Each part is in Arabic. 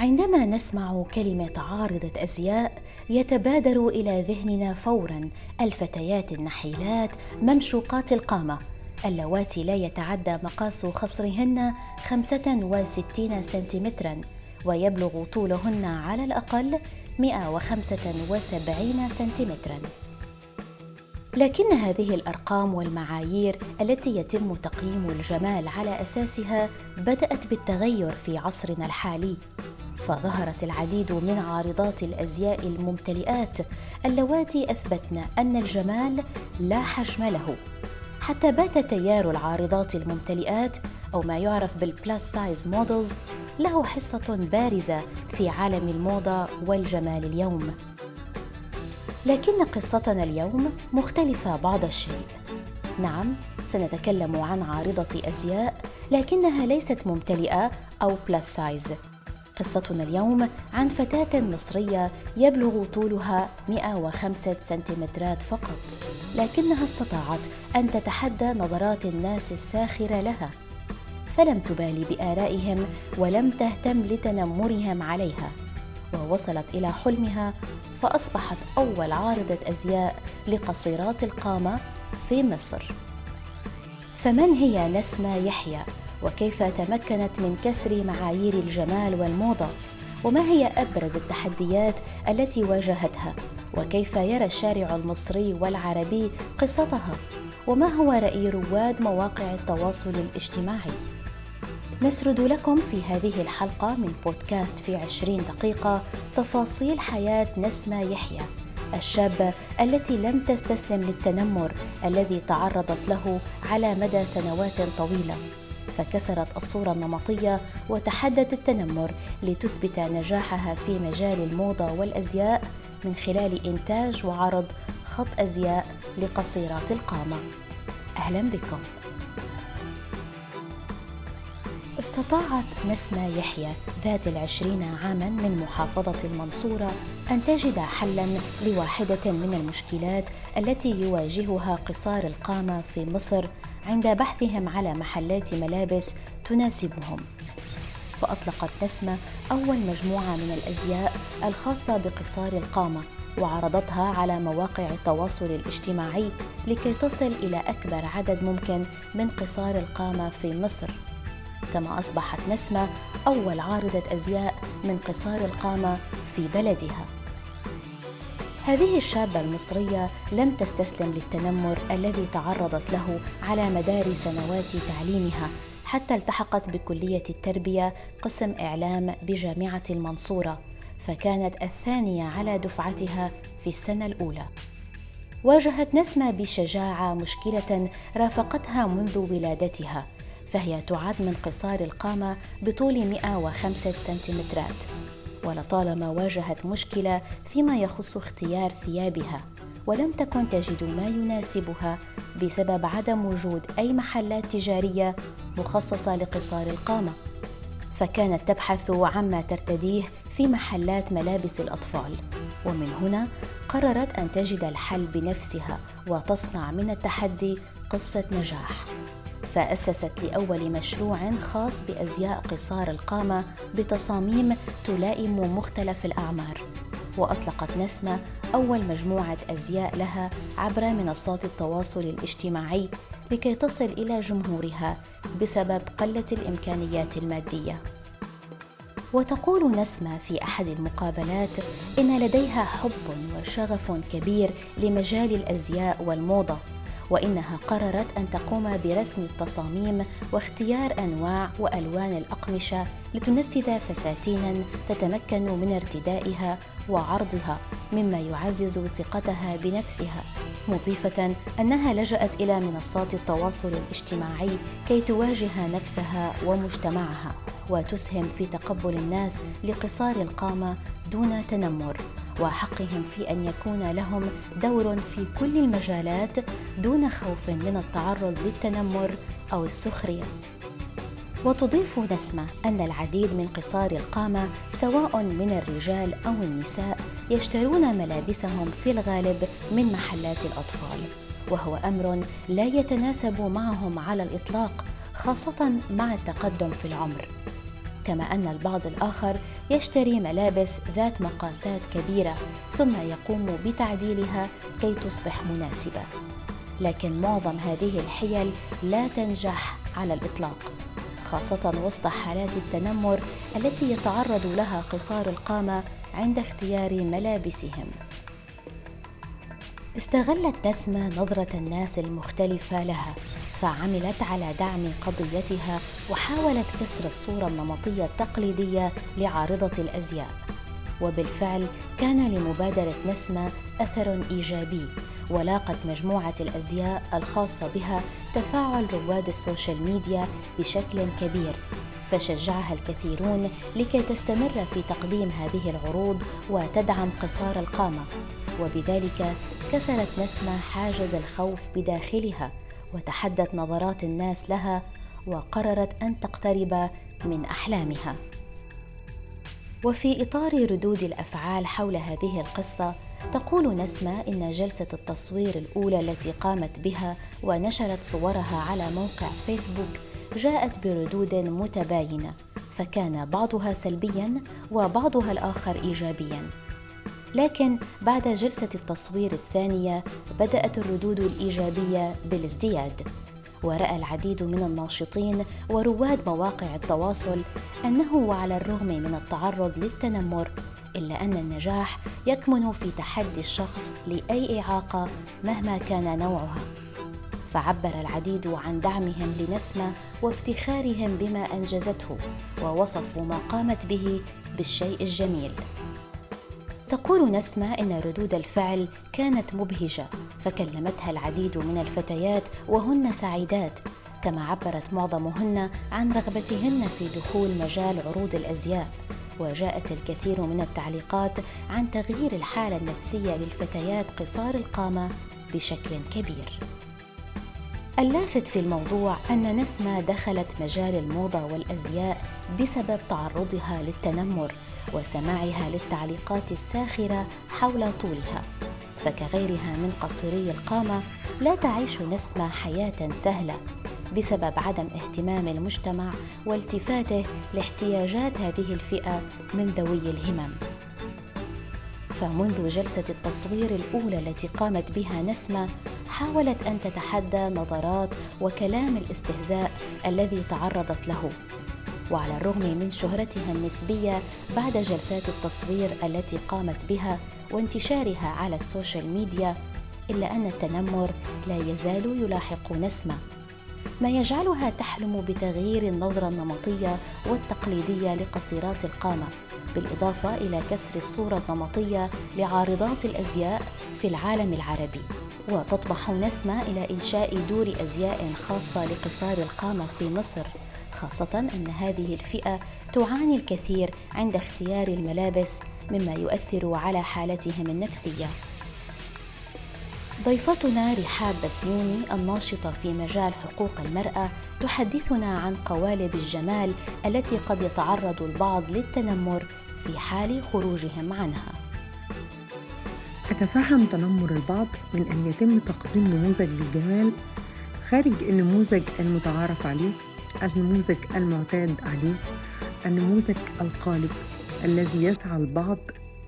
عندما نسمع كلمة عارضة أزياء يتبادر إلى ذهننا فورا الفتيات النحيلات ممشوقات القامة. اللواتي لا يتعدى مقاس خصرهن 65 سنتيمترا ويبلغ طولهن على الأقل 175 سنتيمترا. لكن هذه الأرقام والمعايير التي يتم تقييم الجمال على أساسها بدأت بالتغير في عصرنا الحالي فظهرت العديد من عارضات الأزياء الممتلئات. اللواتي أثبتن أن الجمال لا حجم له. حتى بات تيار العارضات الممتلئات أو ما يعرف بال plus size models له حصة بارزة في عالم الموضة والجمال اليوم. لكن قصتنا اليوم مختلفة بعض الشيء. نعم سنتكلم عن عارضة أزياء لكنها ليست ممتلئة أو plus size قصتنا اليوم عن فتاة مصرية يبلغ طولها 105 سنتيمترات فقط لكنها استطاعت أن تتحدى نظرات الناس الساخرة لها. فلم تبالي بآرائهم ولم تهتم لتنمرهم عليها ووصلت إلى حلمها فأصبحت أول عارضة أزياء لقصيرات القامة في مصر. فمن هي نسمة يحيى؟ وكيف تمكنت من كسر معايير الجمال والموضة؟ وما هي أبرز التحديات التي واجهتها؟ وكيف يرى الشارع المصري والعربي قصتها؟ وما هو رأي رواد مواقع التواصل الاجتماعي؟ نسرد لكم في هذه الحلقة من بودكاست في عشرين دقيقة تفاصيل حياة نسمة يحيى الشابه التي لم تستسلم للتنمر الذي تعرضت له على مدى سنوات طويلة فكسرت الصورة النمطية وتحدت التنمر لتثبت نجاحها في مجال الموضة والأزياء من خلال إنتاج وعرض خط أزياء لقصيرات القامة. أهلا بكم. استطاعت نسمة يحيى ذات العشرين عاما من محافظة المنصورة أن تجد حلا لواحدة من المشكلات التي يواجهها قصار القامة في مصر عند بحثهم على محلات ملابس تناسبهم. فأطلقت نسمة أول مجموعة من الأزياء الخاصة بقصار القامة وعرضتها على مواقع التواصل الاجتماعي لكي تصل إلى أكبر عدد ممكن من قصار القامة في مصر. كما أصبحت نسمة أول عارضة أزياء من قصار القامة في بلدها. هذه الشابة المصرية لم تستسلم للتنمر الذي تعرضت له على مدار سنوات تعليمها حتى التحقت بكلية التربية قسم إعلام بجامعة المنصورة فكانت الثانية على دفعتها في السنة الأولى. واجهت نسمة بشجاعة مشكلة رافقتها منذ ولادتها فهي تعد من قصار القامة بطول 105 سنتيمترات. ولطالما واجهت مشكلة فيما يخص اختيار ثيابها ولم تكن تجد ما يناسبها بسبب عدم وجود أي محلات تجارية مخصصة لقصار القامة. فكانت تبحث عما ترتديه في محلات ملابس الأطفال. ومن هنا قررت أن تجد الحل بنفسها وتصنع من التحدي قصة نجاح. فأسست لأول مشروع خاص بأزياء قصار القامة بتصاميم تلائم مختلف الأعمار. وأطلقت نسمة أول مجموعة أزياء لها عبر منصات التواصل الاجتماعي لكي تصل إلى جمهورها بسبب قلة الإمكانيات المادية. وتقول نسمة في أحد المقابلات إن لديها حب وشغف كبير لمجال الأزياء والموضة. وإنها قررت أن تقوم برسم التصاميم واختيار أنواع وألوان الأقمشة لتنفذ فساتينا تتمكن من ارتدائها وعرضها مما يعزز ثقتها بنفسها مضيفة أنها لجأت إلى منصات التواصل الاجتماعي كي تواجه نفسها ومجتمعها وتسهم في تقبل الناس لقصار القامة دون تنمر. وحقهم في أن يكون لهم دور في كل المجالات دون خوف من التعرض للتنمر أو السخرية. وتضيف نسمة أن العديد من قصار القامة سواء من الرجال أو النساء يشترون ملابسهم في الغالب من محلات الأطفال. وهو أمر لا يتناسب معهم على الإطلاق خاصة مع التقدم في العمر. كما أن البعض الآخر يشتري ملابس ذات مقاسات كبيرة ثم يقوم بتعديلها كي تصبح مناسبة. لكن معظم هذه الحيل لا تنجح على الإطلاق خاصة وسط حالات التنمر التي يتعرض لها قصار القامة عند اختيار ملابسهم. استغلت نسمة نظرة الناس المختلفة لها. فعملت على دعم قضيتها وحاولت كسر الصورة النمطية التقليدية لعارضة الأزياء. وبالفعل كان لمبادرة نسمة أثر إيجابي ولاقت مجموعة الأزياء الخاصة بها تفاعل رواد السوشيال ميديا بشكل كبير فشجعها الكثيرون لكي تستمر في تقديم هذه العروض وتدعم قصار القامة. وبذلك كسرت نسمة حاجز الخوف بداخلها. وتحدت نظرات الناس لها وقررت أن تقترب من أحلامها. وفي إطار ردود الأفعال حول هذه القصة تقول نسمة إن جلسة التصوير الأولى التي قامت بها ونشرت صورها على موقع فيسبوك جاءت بردود متباينة فكان بعضها سلبيا وبعضها الآخر ايجابيا. لكن بعد جلسة التصوير الثانية بدأت الردود الإيجابية بالازدياد. ورأى العديد من الناشطين ورواد مواقع التواصل أنه وعلى الرغم من التعرض للتنمر إلا أن النجاح يكمن في تحدي الشخص لأي إعاقة مهما كان نوعها. فعبر العديد عن دعمهم لنسمة وافتخارهم بما أنجزته ووصفوا ما قامت به بالشيء الجميل. تقول نسمة إن ردود الفعل كانت مبهجة فكلمتها العديد من الفتيات وهن سعيدات كما عبرت معظمهن عن رغبتهن في دخول مجال عروض الأزياء. وجاءت الكثير من التعليقات عن تغيير الحالة النفسية للفتيات قصار القامة بشكل كبير. اللافت في الموضوع أن نسمة دخلت مجال الموضة والأزياء بسبب تعرضها للتنمر. وسماعها للتعليقات الساخرة حول طولها. فكغيرها من قصيري القامة لا تعيش نسمة حياة سهلة. بسبب عدم اهتمام المجتمع والتفاته لاحتياجات هذه الفئة من ذوي الهمم. فمنذ جلسة التصوير الأولى التي قامت بها نسمة حاولت أن تتحدى نظرات وكلام الاستهزاء الذي تعرضت له. وعلى الرغم من شهرتها النسبية بعد جلسات التصوير التي قامت بها وانتشارها على السوشيال ميديا إلا أن التنمر لا يزال يلاحق نسمه ما يجعلها تحلم بتغيير النظرة النمطية والتقليدية لقصيرات القامة بالإضافة إلى كسر الصورة النمطية لعارضات الأزياء في العالم العربي. وتطمح نسمة إلى إنشاء دور أزياء خاصة لقصار القامة في مصر. خاصة أن هذه الفئة تعاني الكثير عند اختيار الملابس مما يؤثر على حالتهم النفسية. ضيفتنا رحاب بسيوني الناشطة في مجال حقوق المرأة تحدثنا عن قوالب الجمال التي قد يتعرض البعض للتنمر في حال خروجهم عنها. أتفهم تنمر البعض من أن يتم تقديم نموذج للجمال خارج النموذج المتعارف عليه النموذج المعتاد عليه النموذج القالب الذي يسعى البعض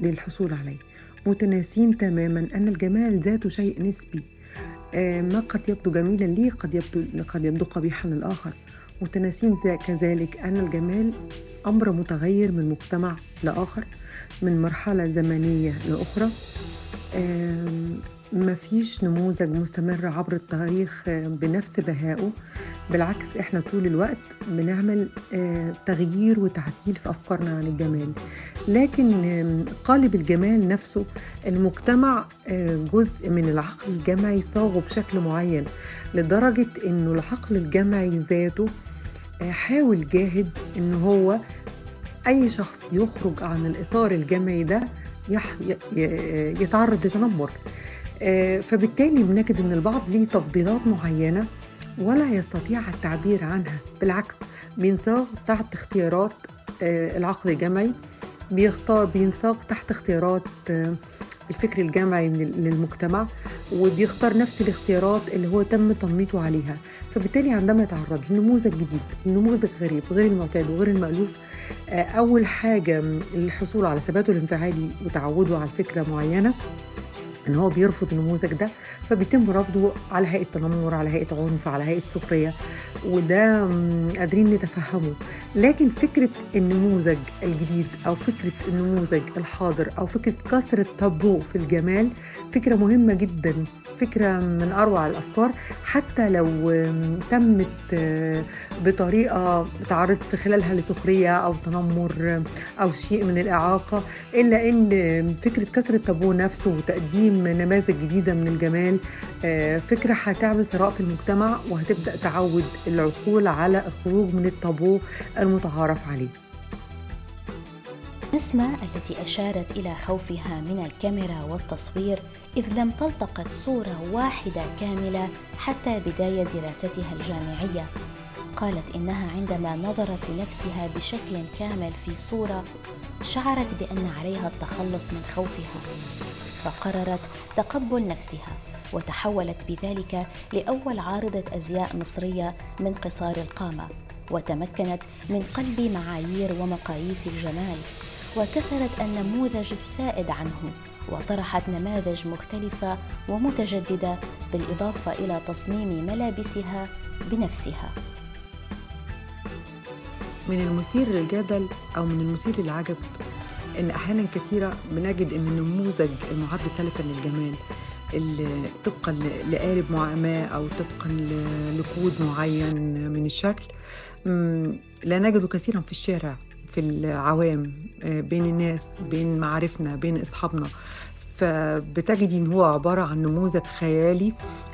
للحصول عليه. متناسين تماما أن الجمال ذاته شيء نسبي آه، ما قد يبدو جميلا لي قد يبدو قد يبدو قبيحا للآخر؟ متناسين كذلك أن الجمال أمر متغير من مجتمع لآخر من مرحلة زمنية لأخرى. ما فيش نموذج مستمر عبر التاريخ بنفس بهائه. بالعكس إحنا طول الوقت بنعمل تغيير وتعديل في أفكارنا عن الجمال. لكن قالب الجمال نفسه المجتمع جزء من العقل الجمعي صاغه بشكل معين لدرجة إنه العقل الجمعي ذاته آه، حاول جاهد إن هو أي شخص يخرج عن الإطار الجمعي ده يتعرض لتنمر. فبالتالي بنجد إن البعض ليه تفضيلات معينة ولا يستطيع التعبير عنها. بالعكس بينصاغ تحت اختيارات آه، العقل الجمعي بيختار بينساق تحت اختيارات آه، الفكر الجامعي للمجتمع وبيختار نفس الاختيارات اللي هو تم تنميطه عليها. فبالتالي عندما يتعرض لنموذج جديد نموذج غريب غير المعتاد وغير المألوف آه، أول حاجة الحصول على ثباته الانفعالي وتعوده على فكرة معينة إن هو بيرفض النموذج ده فبيتم رفضه على هيئة تنمر على هيئة عنف على هيئة سخرية وده قادرين نتفهمه. لكن فكرة النموذج الجديد أو فكرة النموذج الحاضر أو فكرة كسر التابو في الجمال فكرة مهمة جدا فكرة من أروع الأفكار. حتى لو تمت آه، بطريقة تعرضت خلالها لسخرية أو تنمر أو شيء من الإعاقة إلا إن فكرة كسر التابو نفسه وتقديم نماذج جديدة من الجمال. آه، فكرة هتعمل ثراء في المجتمع وهتبدأ تعود العقول على الخروج من الطابو المتعارف عليه. نسمة التي أشارت إلى خوفها من الكاميرا والتصوير إذ لم تلتقط صورة واحدة كاملة حتى بداية دراستها الجامعية. قالت إنها عندما نظرت لنفسها بشكل كامل في صورة شعرت بأن عليها التخلص من خوفها. فقررت تقبل نفسها وتحولت بذلك لأول عارضة أزياء مصرية من قصار القامة وتمكنت من قلب معايير ومقاييس الجمال وكسرت النموذج السائد عنه وطرحت نماذج مختلفة ومتجددة بالإضافة إلى تصميم ملابسها بنفسها. من المثير للجدل أو من المثير للعجب؟ إن أحيانا كثيرة بنجد إن النموذج المعد تلفا للجمال طبقا لقالب معاماة أو طبقا لكود معين من الشكل. لا نجده كثيرا في الشارع في العوام آه، بين الناس بين معارفنا بين أصحابنا. فبتجدي إن هو عبارة عن نموذج خيالي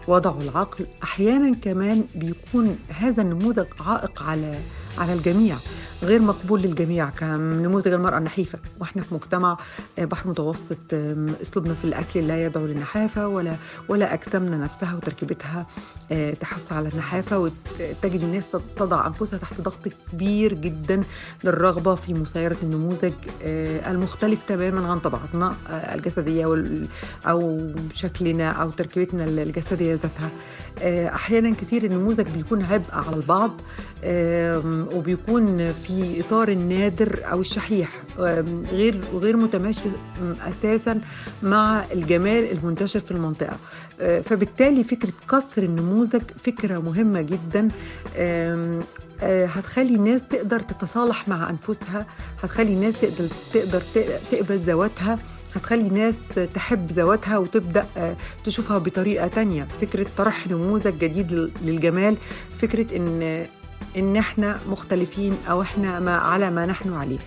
وضعه العقل. أحيانا كمان بيكون هذا النموذج عائق على على الجميع. غير مقبول للجميع كنموذج المرأة النحيفة. وإحنا في مجتمع آه، بحر متوسط أسلوبنا في الأكل لا يدعو للنحافة ولا ولا أجسامنا نفسها وتركيبتها آه، تحث على النحافة وتجد الناس تضع أنفسها تحت ضغط كبير جدا للرغبة في مسايرة النموذج آه، المختلف تماما عن طبيعتنا الجسدية أو شكلنا أو تركيبتنا الجسدية ذاتها. أحيانا كثير النموذج بيكون عبء على البعض وبيكون في إطار النادر أو الشحيح غير غير متماشي أساسا مع الجمال المنتشر في المنطقة. آه، فبالتالي فكرة كسر النموذج فكرة مهمة جدا. آه، هتخلي الناس تقدر تتصالح مع أنفسها هتخلي الناس تقدر تقدر تقبل ذواتها. هتخلي ناس تحب ذواتها وتبدأ آه، تشوفها بطريقة تانية. فكرة طرح نموذج جديد للجمال فكرة إن إن إحنا مختلفين أو إحنا ما على ما نحن عليه.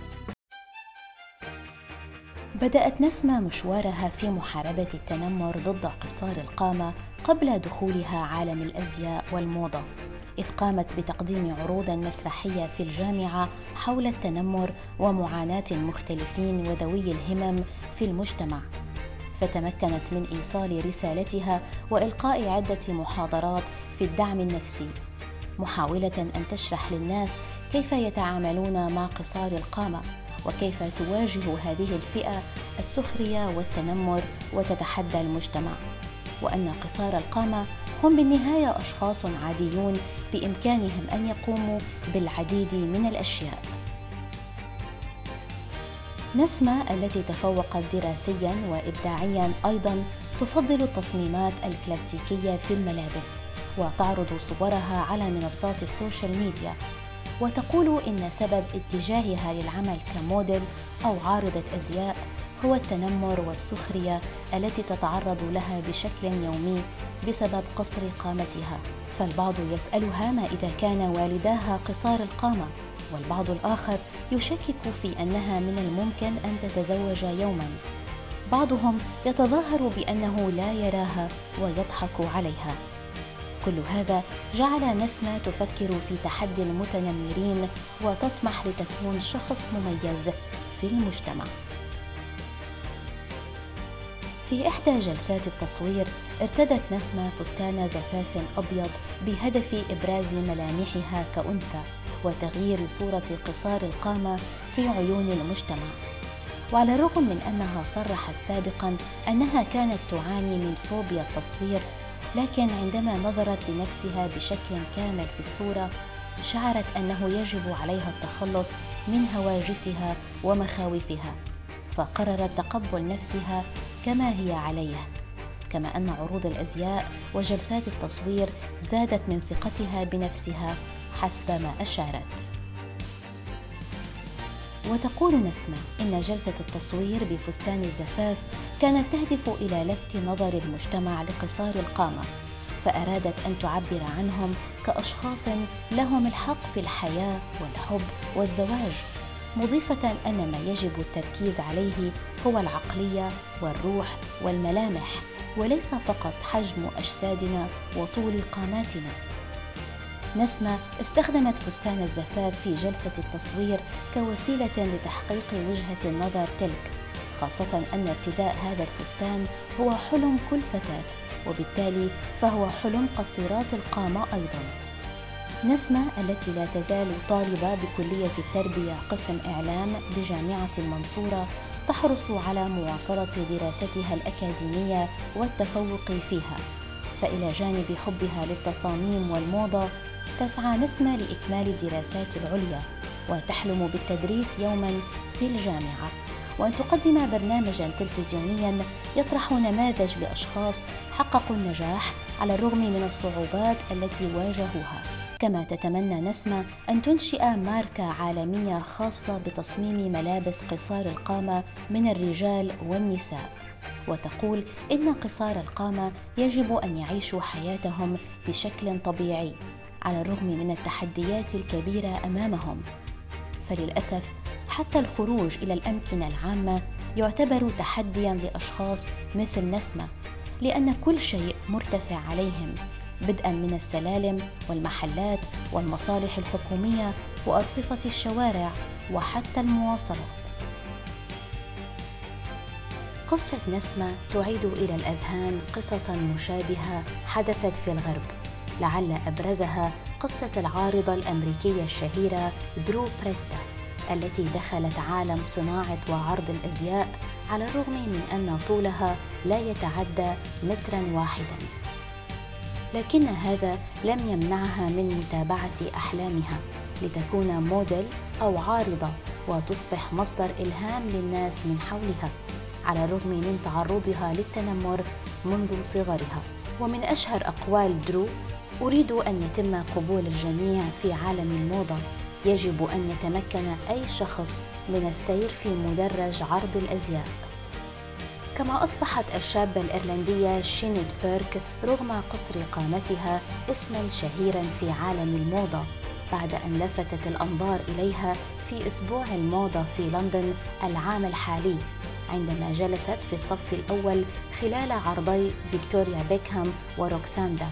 بدأت نسمة مشوارها في محاربة التنمر ضد قصار القامة قبل دخولها عالم الأزياء والموضة. إذ قامت بتقديم عروض مسرحية في الجامعة حول التنمر ومعاناة المختلفين وذوي الهمم في المجتمع. فتمكنت من إيصال رسالتها وإلقاء عدة محاضرات في الدعم النفسي محاولة أن تشرح للناس كيف يتعاملون مع قصار القامة وكيف تواجه هذه الفئة السخرية والتنمر وتتحدى المجتمع وأن قصار القامة هم بالنهاية أشخاص عاديون بإمكانهم أن يقوموا بالعديد من الأشياء. نسمة التي تفوقت دراسيا وإبداعيا أيضا تفضل التصميمات الكلاسيكية في الملابس وتعرض صورها على منصات ال social media وتقول إن سبب اتجاهها للعمل كموديل أو عارضة أزياء هو التنمر والسخرية التي تتعرض لها بشكل يومي بسبب قصر قامتها فالبعض يسألها ما إذا كان والداها قصار القامة والبعض الآخر يشكك في أنها من الممكن أن تتزوج يوما. بعضهم يتظاهر بأنه لا يراها ويضحك عليها. كل هذا جعل نسمة تفكر في تحدي المتنمرين وتطمح لتكون شخص مميز في المجتمع. في إحدى جلسات التصوير ارتدت نسمة فستان زفاف أبيض بهدف إبراز ملامحها كأنثى وتغيير صورة قصار القامة في عيون المجتمع. وعلى الرغم من أنها صرحت سابقا أنها كانت تعاني من فوبيا التصوير لكن عندما نظرت لنفسها بشكل كامل في الصورة شعرت أنه يجب عليها التخلص من هواجسها ومخاوفها. فقررت تقبل نفسها كما هي عليه. كما أن عروض الأزياء وجلسات التصوير زادت من ثقتها بنفسها حسب ما أشارت. وتقول نسمة إن جلسة التصوير بفستان الزفاف كانت تهدف إلى لفت نظر المجتمع لقصار القامة فأرادت أن تعبر عنهم كأشخاص لهم الحق في الحياة والحب والزواج. مضيفة أن ما يجب التركيز عليه هو العقلية والروح والملامح وليس فقط حجم أجسادنا وطول قاماتنا. نسمة استخدمت فستان الزفاف في جلسة التصوير كوسيلة لتحقيق وجهة النظر تلك، خاصة أن ارتداء هذا الفستان هو حلم كل فتاة، وبالتالي فهو حلم قصيرات القامة أيضاً. نسمة التي لا تزال طالبة بكلية التربية قسم إعلام بجامعة المنصورة تحرص على مواصلة دراستها الأكاديمية والتفوق فيها. فإلى جانب حبها للتصاميم والموضة تسعى نسمة لإكمال الدراسات العليا وتحلم بالتدريس يوما في الجامعة. وأن تقدم برنامجا تلفزيونيا يطرح نماذج لأشخاص حققوا النجاح على الرغم من الصعوبات التي واجهوها. كما تتمنى نسمة أن تنشئ ماركة عالمية خاصة بتصميم ملابس قصار القامة من الرجال والنساء. وتقول إن قصار القامة يجب أن يعيشوا حياتهم بشكل طبيعي على الرغم من التحديات الكبيرة أمامهم. فللأسف حتى الخروج إلى الأمكنة العامة يعتبر تحديا لأشخاص مثل نسمة لأن كل شيء مرتفع عليهم. بدءا من السلالم والمحلات والمصالح الحكومية وأرصفة الشوارع وحتى المواصلات. قصة نسمة تعيد إلى الأذهان قصصا مشابهة حدثت في الغرب. لعل أبرزها قصة العارضة الأمريكية الشهيرة درو بريستا التي دخلت عالم صناعة وعرض الأزياء على الرغم من أن طولها لا يتعدى مترا واحدا. لكن هذا لم يمنعها من متابعة أحلامها لتكون موديل أو عارضة وتصبح مصدر إلهام للناس من حولها على الرغم من تعرضها للتنمر منذ صغرها. ومن أشهر أقوال درو أريد أن يتم قبول الجميع في عالم الموضة. يجب أن يتمكن أي شخص من السير في مدرج عرض الأزياء. كما أصبحت الشابة الإيرلندية شينيد بيرك رغم قصر قامتها اسما شهيرا في عالم الموضة بعد أن لفتت الأنظار إليها في أسبوع الموضة في لندن العام الحالي عندما جلست في الصف الأول خلال عرضي فيكتوريا بيكهام وروكساندا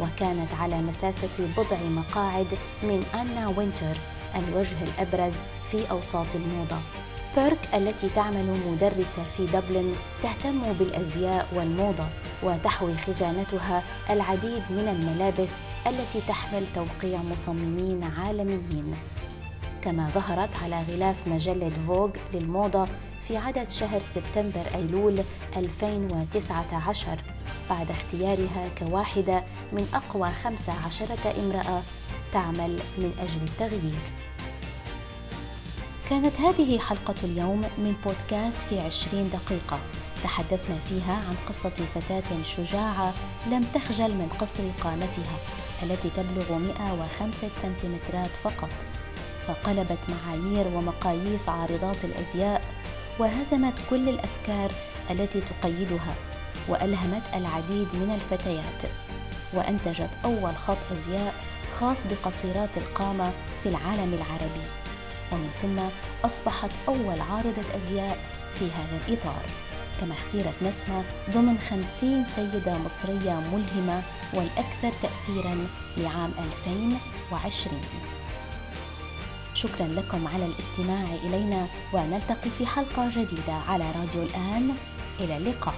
وكانت على مسافة بضع مقاعد من أنا وينتر الوجه الأبرز في أوساط الموضة. بيرك التي تعمل مدرسة في دبلن تهتم بالأزياء والموضة وتحوي خزانتها العديد من الملابس التي تحمل توقيع مصممين عالميين. كما ظهرت على غلاف مجلة فوغ للموضة في عدد شهر سبتمبر أيلول 2019 بعد اختيارها كواحدة من أقوى 15 امرأة تعمل من أجل التغيير. كانت هذه حلقة اليوم من بودكاست في عشرين دقيقة. تحدثنا فيها عن قصة فتاة شجاعة لم تخجل من قصر قامتها التي تبلغ 105 سنتيمترات فقط. فقلبت معايير ومقاييس عارضات الأزياء وهزمت كل الأفكار التي تقيدها وألهمت العديد من الفتيات. وأنتجت أول خط أزياء خاص بقصيرات القامة في العالم العربي. ومن ثم أصبحت أول عارضة أزياء في هذا الإطار. كما اختيرت نسمة ضمن خمسين سيدة مصرية ملهمة والأكثر تأثيرا لعام 2020 شكرا لكم على الاستماع إلينا ونلتقي في حلقة جديدة على راديو الآن. إلى اللقاء.